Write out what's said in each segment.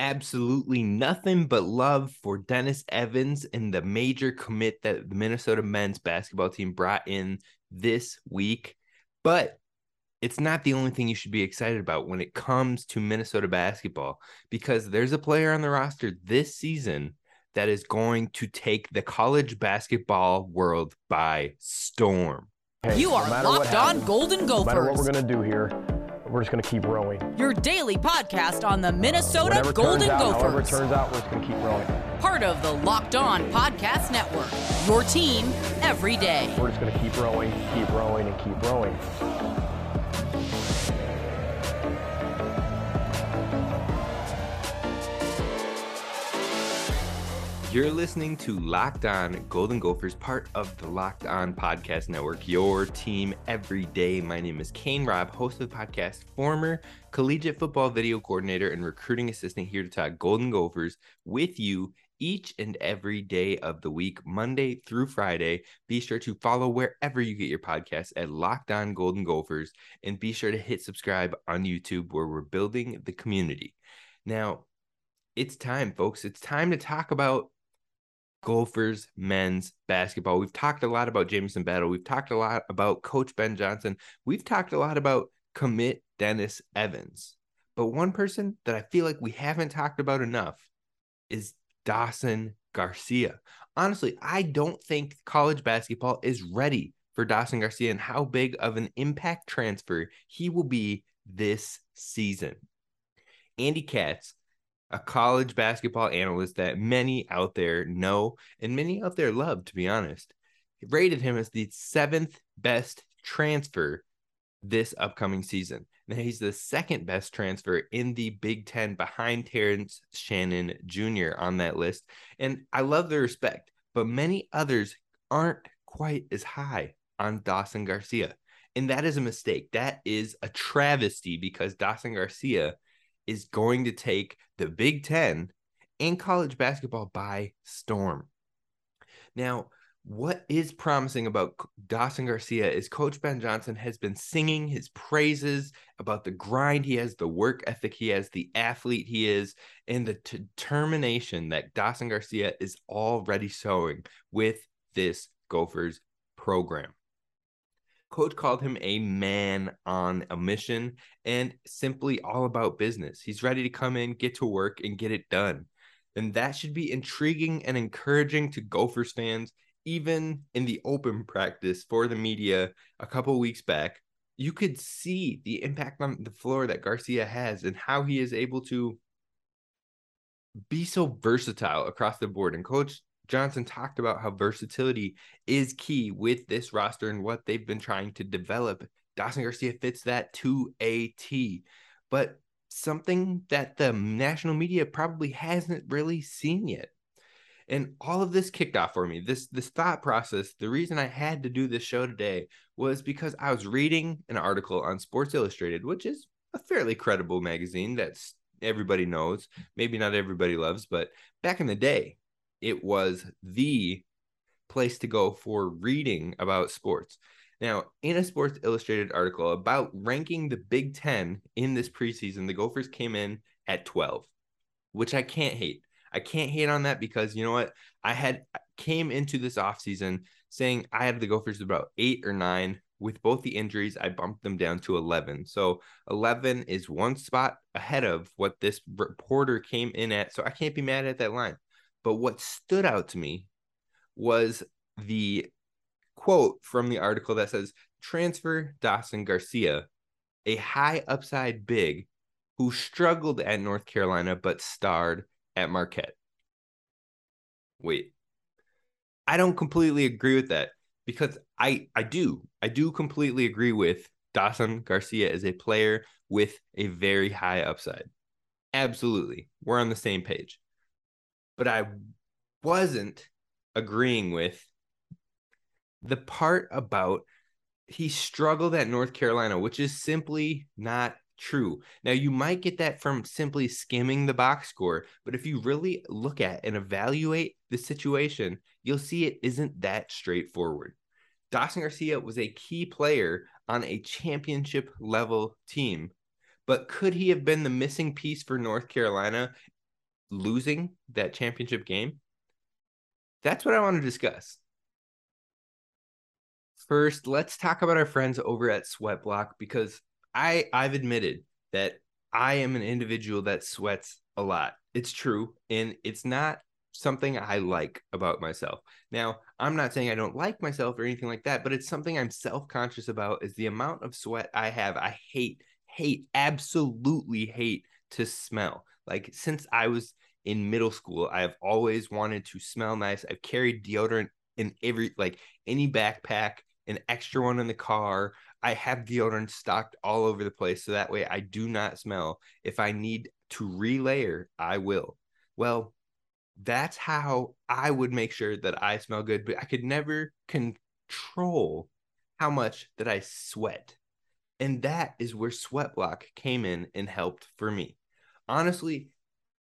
absolutely nothing but love for Dennis Evans and the major commit that the Minnesota men's basketball team brought in this week. But it's not the only thing you should be excited about when it comes to Minnesota basketball because there's a player on the roster this season that is going to take the college basketball world by storm. Hey, you are no locked happens, on Golden Gophers. No matter what we're going to do here, we're just going to keep rowing. Your daily podcast on the Minnesota uh, Golden out, Gophers. However it turns out, we're just going to keep rowing. Part of the Locked On Podcast Network. Your team every day. We're just going to keep rowing, keep rowing, and keep rowing. You're listening to Locked On Golden Gophers, part of the Locked On Podcast Network, your team every day. My name is Kane Robb, host of the podcast, former collegiate football video coordinator and recruiting assistant here to talk Golden Gophers with you each and every day of the week, Monday through Friday. Be sure to follow wherever you get your podcasts at Locked On Golden Gophers and be sure to hit subscribe on YouTube where we're building the community. Now, it's time, folks. It's time to talk about Gophers men's basketball. We've talked a lot about Jamison Battle. We've talked a lot about Coach Ben Johnson. We've talked a lot about commit Dennis Evans. But one person that I feel like we haven't talked about enough is Dawson Garcia. Honestly, I don't think college basketball is ready for Dawson Garcia and how big of an impact transfer he will be this season. Andy Katz a college basketball analyst that many out there know and many out there love, to be honest, rated him as the seventh best transfer this upcoming season. Now he's the second best transfer in the Big Ten behind Terrence Shannon Jr. on that list. And I love the respect, but many others aren't quite as high on Dawson Garcia. And that is a mistake. That is a travesty because Dawson Garcia is going to take the Big Ten and college basketball by storm. Now, what is promising about Dawson Garcia is Coach Ben Johnson has been singing his praises about the grind he has, the work ethic he has, the athlete he is, and the determination that Dawson Garcia is already showing with this Gophers program. Coach called him a man on a mission and simply all about business. He's ready to come in, get to work, and get it done. And that should be intriguing and encouraging to Gophers fans, even in the open practice for the media a couple weeks back. You could see the impact on the floor that Garcia has and how he is able to be so versatile across the board. And Coach Johnson talked about how versatility is key with this roster and what they've been trying to develop. Dawson Garcia fits that to a T, but something that the national media probably hasn't really seen yet. And all of this kicked off for me. This this thought process, the reason I had to do this show today was because I was reading an article on Sports Illustrated, which is a fairly credible magazine that's everybody knows, maybe not everybody loves, but back in the day, it was the place to go for reading about sports. Now, in a Sports Illustrated article about ranking the Big Ten in this preseason, the Gophers came in at 12, which I can't hate. I can't hate on that because you know what? I had came into this offseason saying I had the Gophers about eight or nine. With both the injuries, I bumped them down to 11. So 11 is one spot ahead of what this reporter came in at. So I can't be mad at that line. But what stood out to me was the quote from the article that says transfer Dawson Garcia, a high upside big who struggled at North Carolina but starred at Marquette. Wait. I don't completely agree with that because I I do. I do completely agree with Dawson Garcia as a player with a very high upside. Absolutely. We're on the same page but I wasn't agreeing with the part about he struggled at North Carolina, which is simply not true. Now, you might get that from simply skimming the box score, but if you really look at and evaluate the situation, you'll see it isn't that straightforward. Dawson Garcia was a key player on a championship level team, but could he have been the missing piece for North Carolina losing that championship game, that's what I want to discuss. First, let's talk about our friends over at Sweatblock because I I've admitted that I am an individual that sweats a lot. It's true, and it's not something I like about myself. Now, I'm not saying I don't like myself or anything like that, but it's something I'm self-conscious about is the amount of sweat I have. I hate, hate, absolutely hate to smell. Like since I was in middle school, I have always wanted to smell nice. I've carried deodorant in every like any backpack, an extra one in the car. I have deodorant stocked all over the place so that way I do not smell. If I need to relayer, I will. Well, that's how I would make sure that I smell good, but I could never control how much that I sweat. And that is where Sweat Block came in and helped for me. Honestly,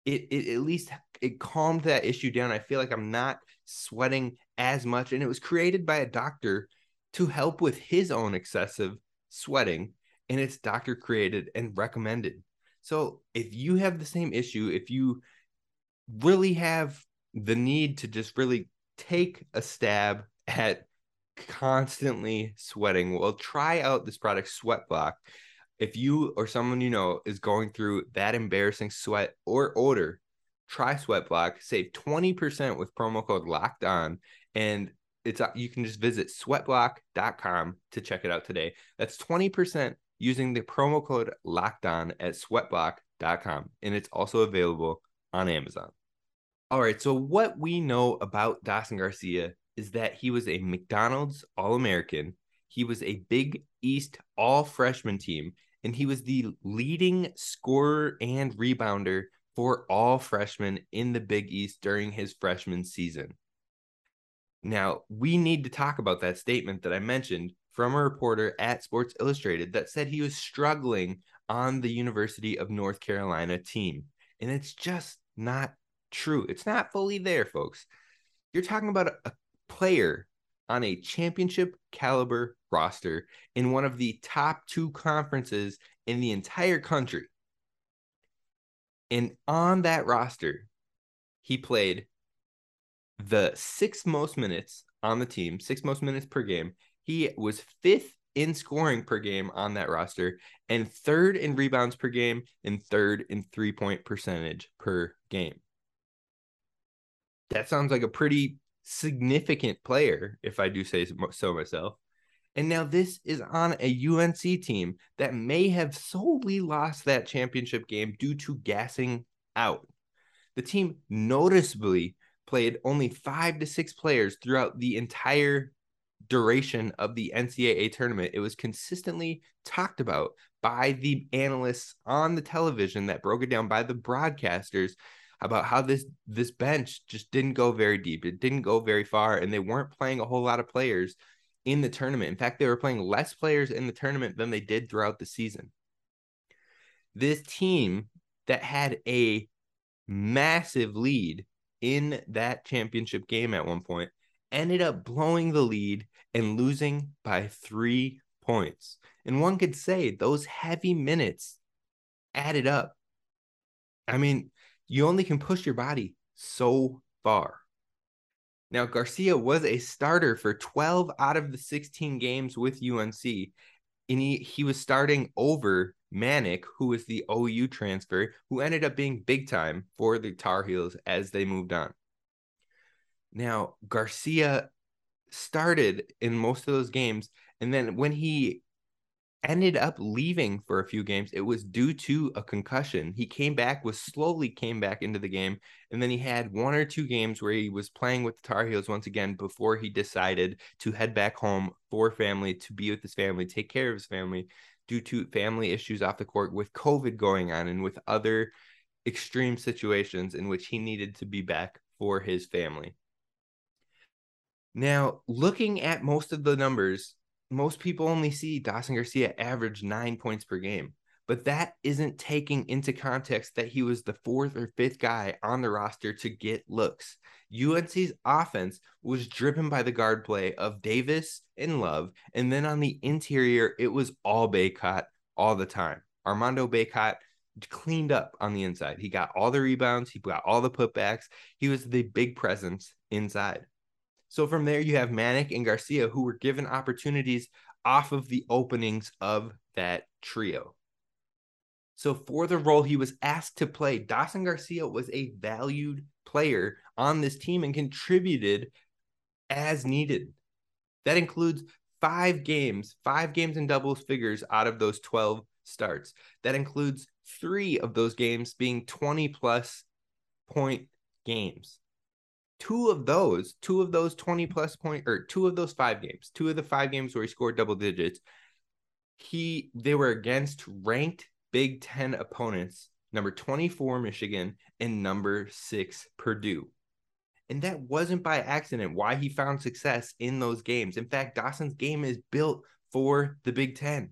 it, it at least it calmed that issue down. I feel like I'm not sweating as much. And it was created by a doctor to help with his own excessive sweating. And it's doctor created and recommended. So if you have the same issue, if you really have the need to just really take a stab at constantly sweating, well, try out this product, Sweat Block. If you or someone you know is going through that embarrassing sweat or odor, try Sweat Block. Save 20% with promo code locked on. And it's uh, you can just visit sweatblock.com to check it out today. That's 20% using the promo code locked on at sweatblock.com. And it's also available on Amazon. All right. So, what we know about Dawson Garcia is that he was a McDonald's All American. He was a Big East All Freshman team, and he was the leading scorer and rebounder for all freshmen in the Big East during his freshman season. Now, we need to talk about that statement that I mentioned from a reporter at Sports Illustrated that said he was struggling on the University of North Carolina team. And it's just not true. It's not fully there, folks. You're talking about a, player on a championship caliber roster in one of the top two conferences in the entire country. And on that roster, he played the six most minutes on the team, six most minutes per game. He was fifth in scoring per game on that roster and third in rebounds per game and third in three point percentage per game that sounds like a pretty significant player, if I do say so myself. And now this is on a UNC team that may have solely lost that championship game due to gassing out. The team noticeably played only five to six players throughout the entire duration of the NCAA tournament. It was consistently talked about by the analysts on the television that broke it down by the broadcasters about how this this bench just didn't go very deep. It didn't go very far, and they weren't playing a whole lot of players in the tournament. In fact, they were playing less players in the tournament than they did throughout the season. This team that had a massive lead in that championship game at one point ended up blowing the lead and losing by three points. And one could say those heavy minutes added up. I mean, you only can push your body so far. Now, Garcia was a starter for 12 out of the 16 games with UNC, and he, he was starting over Manek, who was the OU transfer, who ended up being big time for the Tar Heels as they moved on. Now, Garcia started in most of those games, and then when he ended up leaving for a few games. It was due to a concussion. He came back, was slowly came back into the game, and then he had one or two games where he was playing with the Tar Heels once again before he decided to head back home for family, to be with his family, take care of his family due to family issues off the court with COVID going on and with other extreme situations in which he needed to be back for his family. Now, looking at most of the numbers, most people only see Dawson Garcia average nine points per game, but that isn't taking into context that he was the fourth or fifth guy on the roster to get looks. UNC's offense was driven by the guard play of Davis and Love, and then on the interior, it was all Bacot all the time. Armando Bacot cleaned up on the inside. He got all the rebounds, he got all the putbacks. He was the big presence inside. So from there, you have Manek and Garcia who were given opportunities off of the openings of that trio. So for the role he was asked to play, Dawson Garcia was a valued player on this team and contributed as needed. That includes five games, five games in doubles figures out of those 12 starts. That includes three of those games being 20 plus point games. Two of those, two of those 20 plus point, or two of those five games, two of the five games where he scored double digits, he they were against ranked Big Ten opponents, number 24 Michigan and number six Purdue. And that wasn't by accident why he found success in those games. In fact, Dawson's game is built for the Big Ten.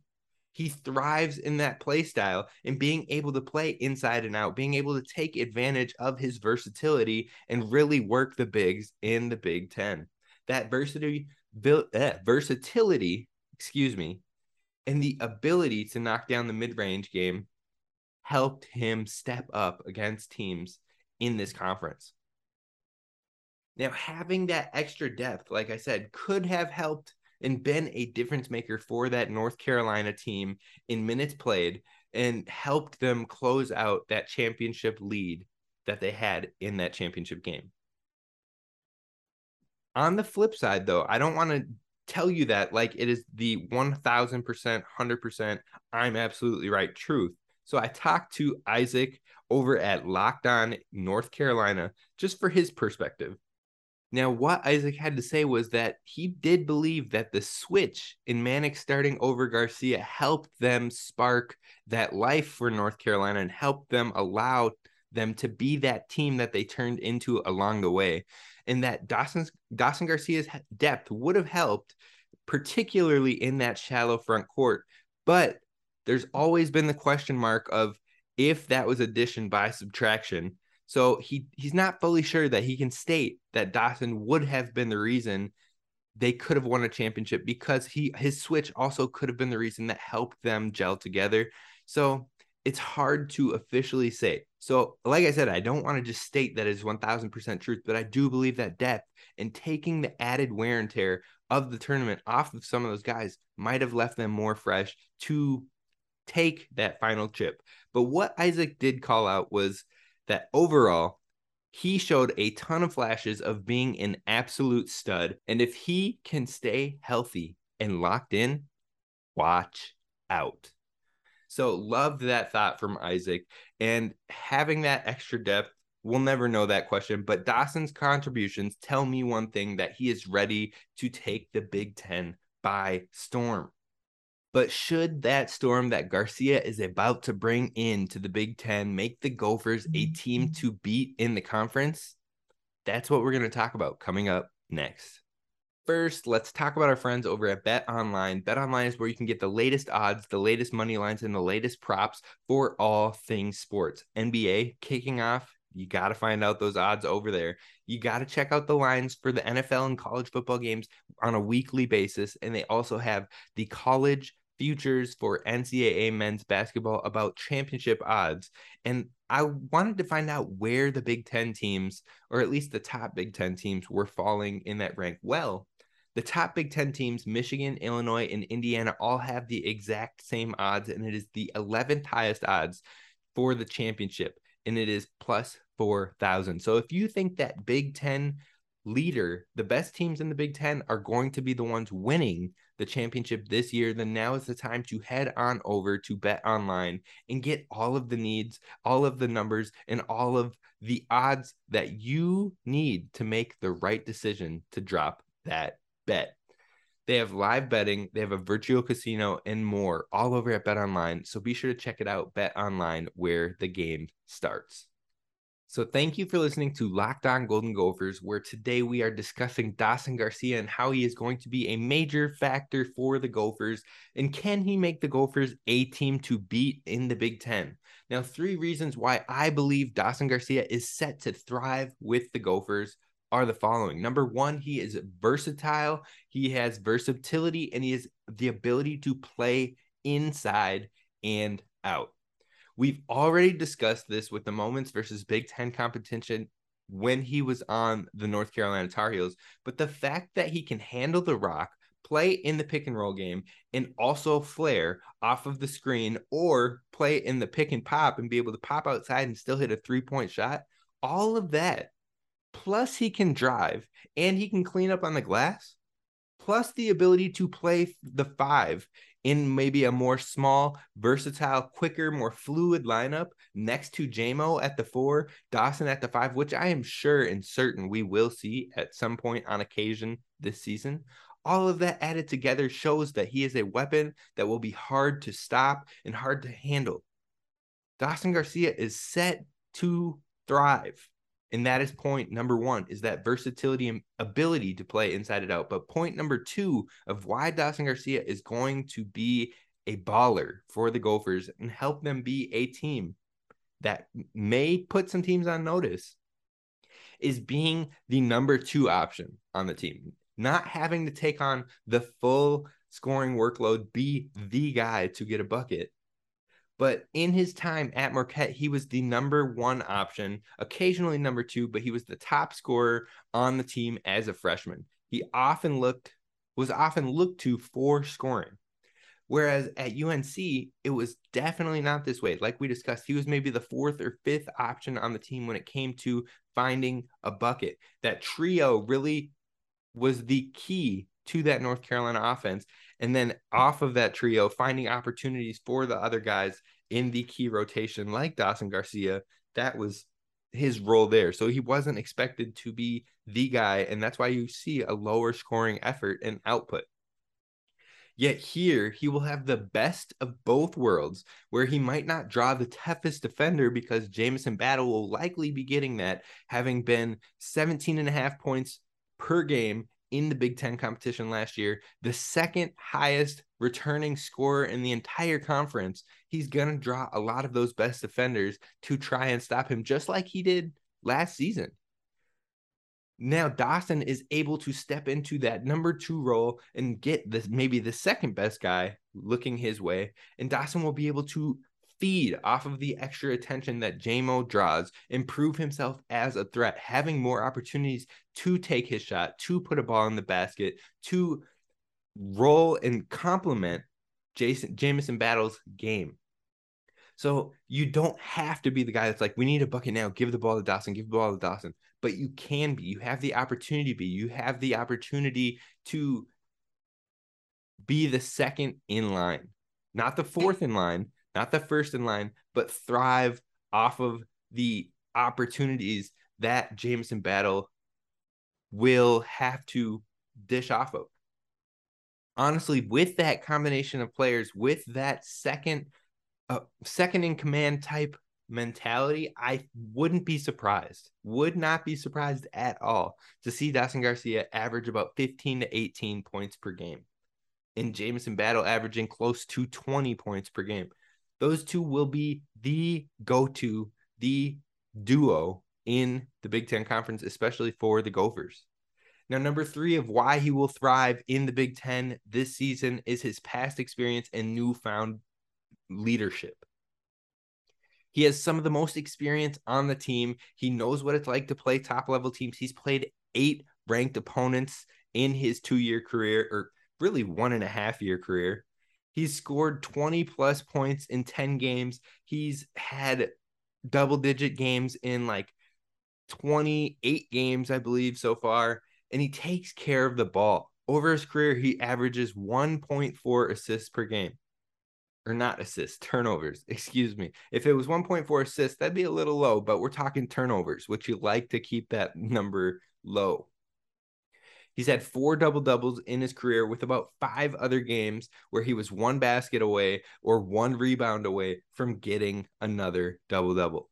He thrives in that play style and being able to play inside and out, being able to take advantage of his versatility and really work the bigs in the Big Ten. That versatility, eh, versatility, excuse me, and the ability to knock down the mid-range game helped him step up against teams in this conference. Now, having that extra depth, like I said, could have helped and been a difference maker for that North Carolina team in minutes played and helped them close out that championship lead that they had in that championship game. On the flip side, though, I don't want to tell you that like it is the 1000%, 100%, I'm absolutely right truth. So I talked to Isaac over at Locked On North Carolina just for his perspective. Now, what Isaac had to say was that he did believe that the switch in Manek starting over Garcia helped them spark that life for North Carolina and helped them allow them to be that team that they turned into along the way. And that Dawson's Dawson Garcia's depth would have helped, particularly in that shallow front court. But there's always been the question mark of if that was addition by subtraction so he he's not fully sure that he can state that Dawson would have been the reason they could have won a championship because he his switch also could have been the reason that helped them gel together. So it's hard to officially say. So, like I said, I don't want to just state that it's 1000% truth, but I do believe that depth and taking the added wear and tear of the tournament off of some of those guys might have left them more fresh to take that final chip. But what Isaac did call out was that overall, he showed a ton of flashes of being an absolute stud. And if he can stay healthy and locked in, watch out. So, love that thought from Isaac. And having that extra depth, we'll never know that question. But Dawson's contributions tell me one thing that he is ready to take the Big Ten by storm. But should that storm that Garcia is about to bring into the Big Ten make the Gophers a team mm-hmm. to beat in the conference? That's what we're going to talk about coming up next. First, let's talk about our friends over at Bet Online. Bet Online is where you can get the latest odds, the latest money lines, and the latest props for all things sports. NBA kicking off. You got to find out those odds over there. You got to check out the lines for the NFL and college football games on a weekly basis. And they also have the college futures for NCAA men's basketball about championship odds. And I wanted to find out where the Big Ten teams, or at least the top Big Ten teams, were falling in that rank. Well, the top Big Ten teams, Michigan, Illinois, and Indiana, all have the exact same odds, and it is the 11th highest odds for the championship, and it is plus 4,000. So if you think that Big Ten leader, the best teams in the Big Ten are going to be the ones winning the championship this year, then now is the time to head on over to Bet Online and get all of the needs, all of the numbers, and all of the odds that you need to make the right decision to drop that bet. They have live betting, they have a virtual casino, and more all over at Bet Online. So be sure to check it out, Bet Online, where the game starts. So, thank you for listening to Locked On Golden Gophers, where today we are discussing Dawson Garcia and how he is going to be a major factor for the Gophers. And can he make the Gophers a team to beat in the Big Ten? Now, three reasons why I believe Dawson Garcia is set to thrive with the Gophers are the following. Number one, he is versatile, he has versatility, and he has the ability to play inside and out. We've already discussed this with the moments versus Big Ten competition when he was on the North Carolina Tar Heels. But the fact that he can handle the rock, play in the pick and roll game, and also flare off of the screen or play in the pick and pop and be able to pop outside and still hit a three point shot, all of that, plus he can drive and he can clean up on the glass, plus the ability to play the five in maybe a more small, versatile, quicker, more fluid lineup next to JMO at the four, Dawson at the five, which I am sure and certain we will see at some point on occasion this season. All of that added together shows that he is a weapon that will be hard to stop and hard to handle. Dawson Garcia is set to thrive. And that is point number one is that versatility and ability to play inside and out. But point number two of why Dawson Garcia is going to be a baller for the Gophers and help them be a team that may put some teams on notice is being the number two option on the team, not having to take on the full scoring workload, be the guy to get a bucket, but in his time at Marquette, he was the number one option, occasionally number two, but he was the top scorer on the team as a freshman. He often looked was often looked to for scoring. Whereas at UNC, it was definitely not this way. Like we discussed, he was maybe the fourth or fifth option on the team when it came to finding a bucket. That trio really was the key to that North Carolina offense. And then off of that trio, finding opportunities for the other guys in the key rotation, like Dawson Garcia, that was his role there. So he wasn't expected to be the guy. And that's why you see a lower scoring effort and output. Yet here, he will have the best of both worlds, where he might not draw the toughest defender because Jamison Battle will likely be getting that, having been 17 and a half points per game in the Big Ten competition last year, the second highest returning scorer in the entire conference. He's going to draw a lot of those best defenders to try and stop him, just like he did last season. Now Dawson is able to step into that number two role and get this maybe the second best guy looking his way, and Dawson will be able to feed off of the extra attention that JMO draws, improve himself as a threat, having more opportunities to take his shot, to put a ball in the basket, to roll and complement Jason Jamison Battle's game. So you don't have to be the guy that's like, we need a bucket now. Give the ball to Dawson. Give the ball to Dawson. But you can be. You have the opportunity to be. You have the opportunity to be the second in line, not the fourth in line, not the first in line, but thrive off of the opportunities that Jamison Battle will have to dish off of. Honestly, with that combination of players, with that second, uh, second in command type mentality, I wouldn't be surprised, would not be surprised at all to see Dawson Garcia average about 15 to 18 points per game, and Jamison Battle averaging close to 20 points per game those two will be the go to, the duo in the Big Ten Conference, especially for the Gophers. Now, number three of why he will thrive in the Big Ten this season is his past experience and newfound leadership. He has some of the most experience on the team. He knows what it's like to play top level teams. He's played eight ranked opponents in his two year career, or really one and a half year career. He's scored 20 plus points in 10 games. He's had double digit games in like 28 games, I believe, so far. And he takes care of the ball. Over his career, he averages 1.4 assists per game. Or not assists, turnovers. Excuse me. If it was 1.4 assists, that'd be a little low, but we're talking turnovers, which you like to keep that number low. He's had four double doubles in his career with about five other games where he was one basket away or one rebound away from getting another double double.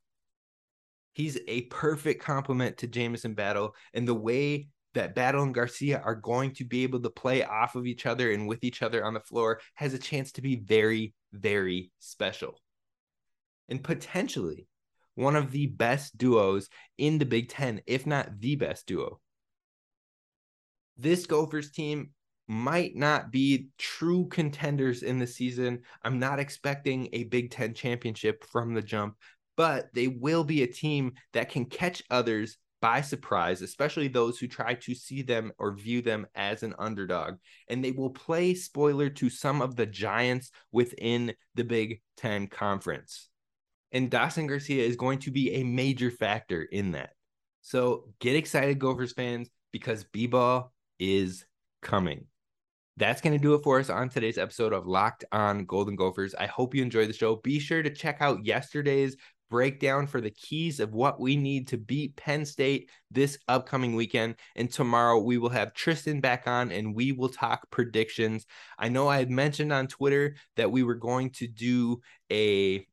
He's a perfect complement to Jamison Battle and the way that Battle and Garcia are going to be able to play off of each other and with each other on the floor has a chance to be very, very special. And potentially one of the best duos in the Big Ten, if not the best duo this Gophers team might not be true contenders in the season. I'm not expecting a Big Ten championship from the jump, but they will be a team that can catch others by surprise, especially those who try to see them or view them as an underdog. And they will play spoiler to some of the giants within the Big Ten Conference. And Dawson Garcia is going to be a major factor in that. So get excited, Gophers fans, because B ball is coming. That's going to do it for us on today's episode of Locked On Golden Gophers. I hope you enjoyed the show. Be sure to check out yesterday's breakdown for the keys of what we need to beat Penn State this upcoming weekend. And tomorrow we will have Tristan back on and we will talk predictions. I know I had mentioned on Twitter that we were going to do a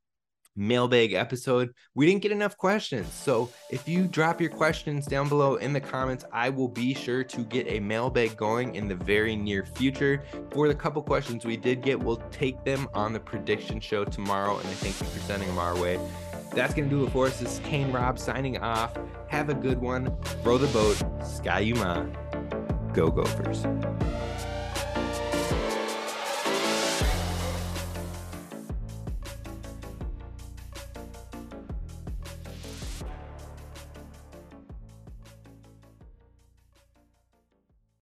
mailbag episode. We didn't get enough questions. So if you drop your questions down below in the comments, I will be sure to get a mailbag going in the very near future. For the couple questions we did get, we'll take them on the prediction show tomorrow. And I thank you for sending them our way. That's going to do it for us. This is Kane Rob signing off. Have a good one. Row the boat. Ski-U-Mah. Go Gophers.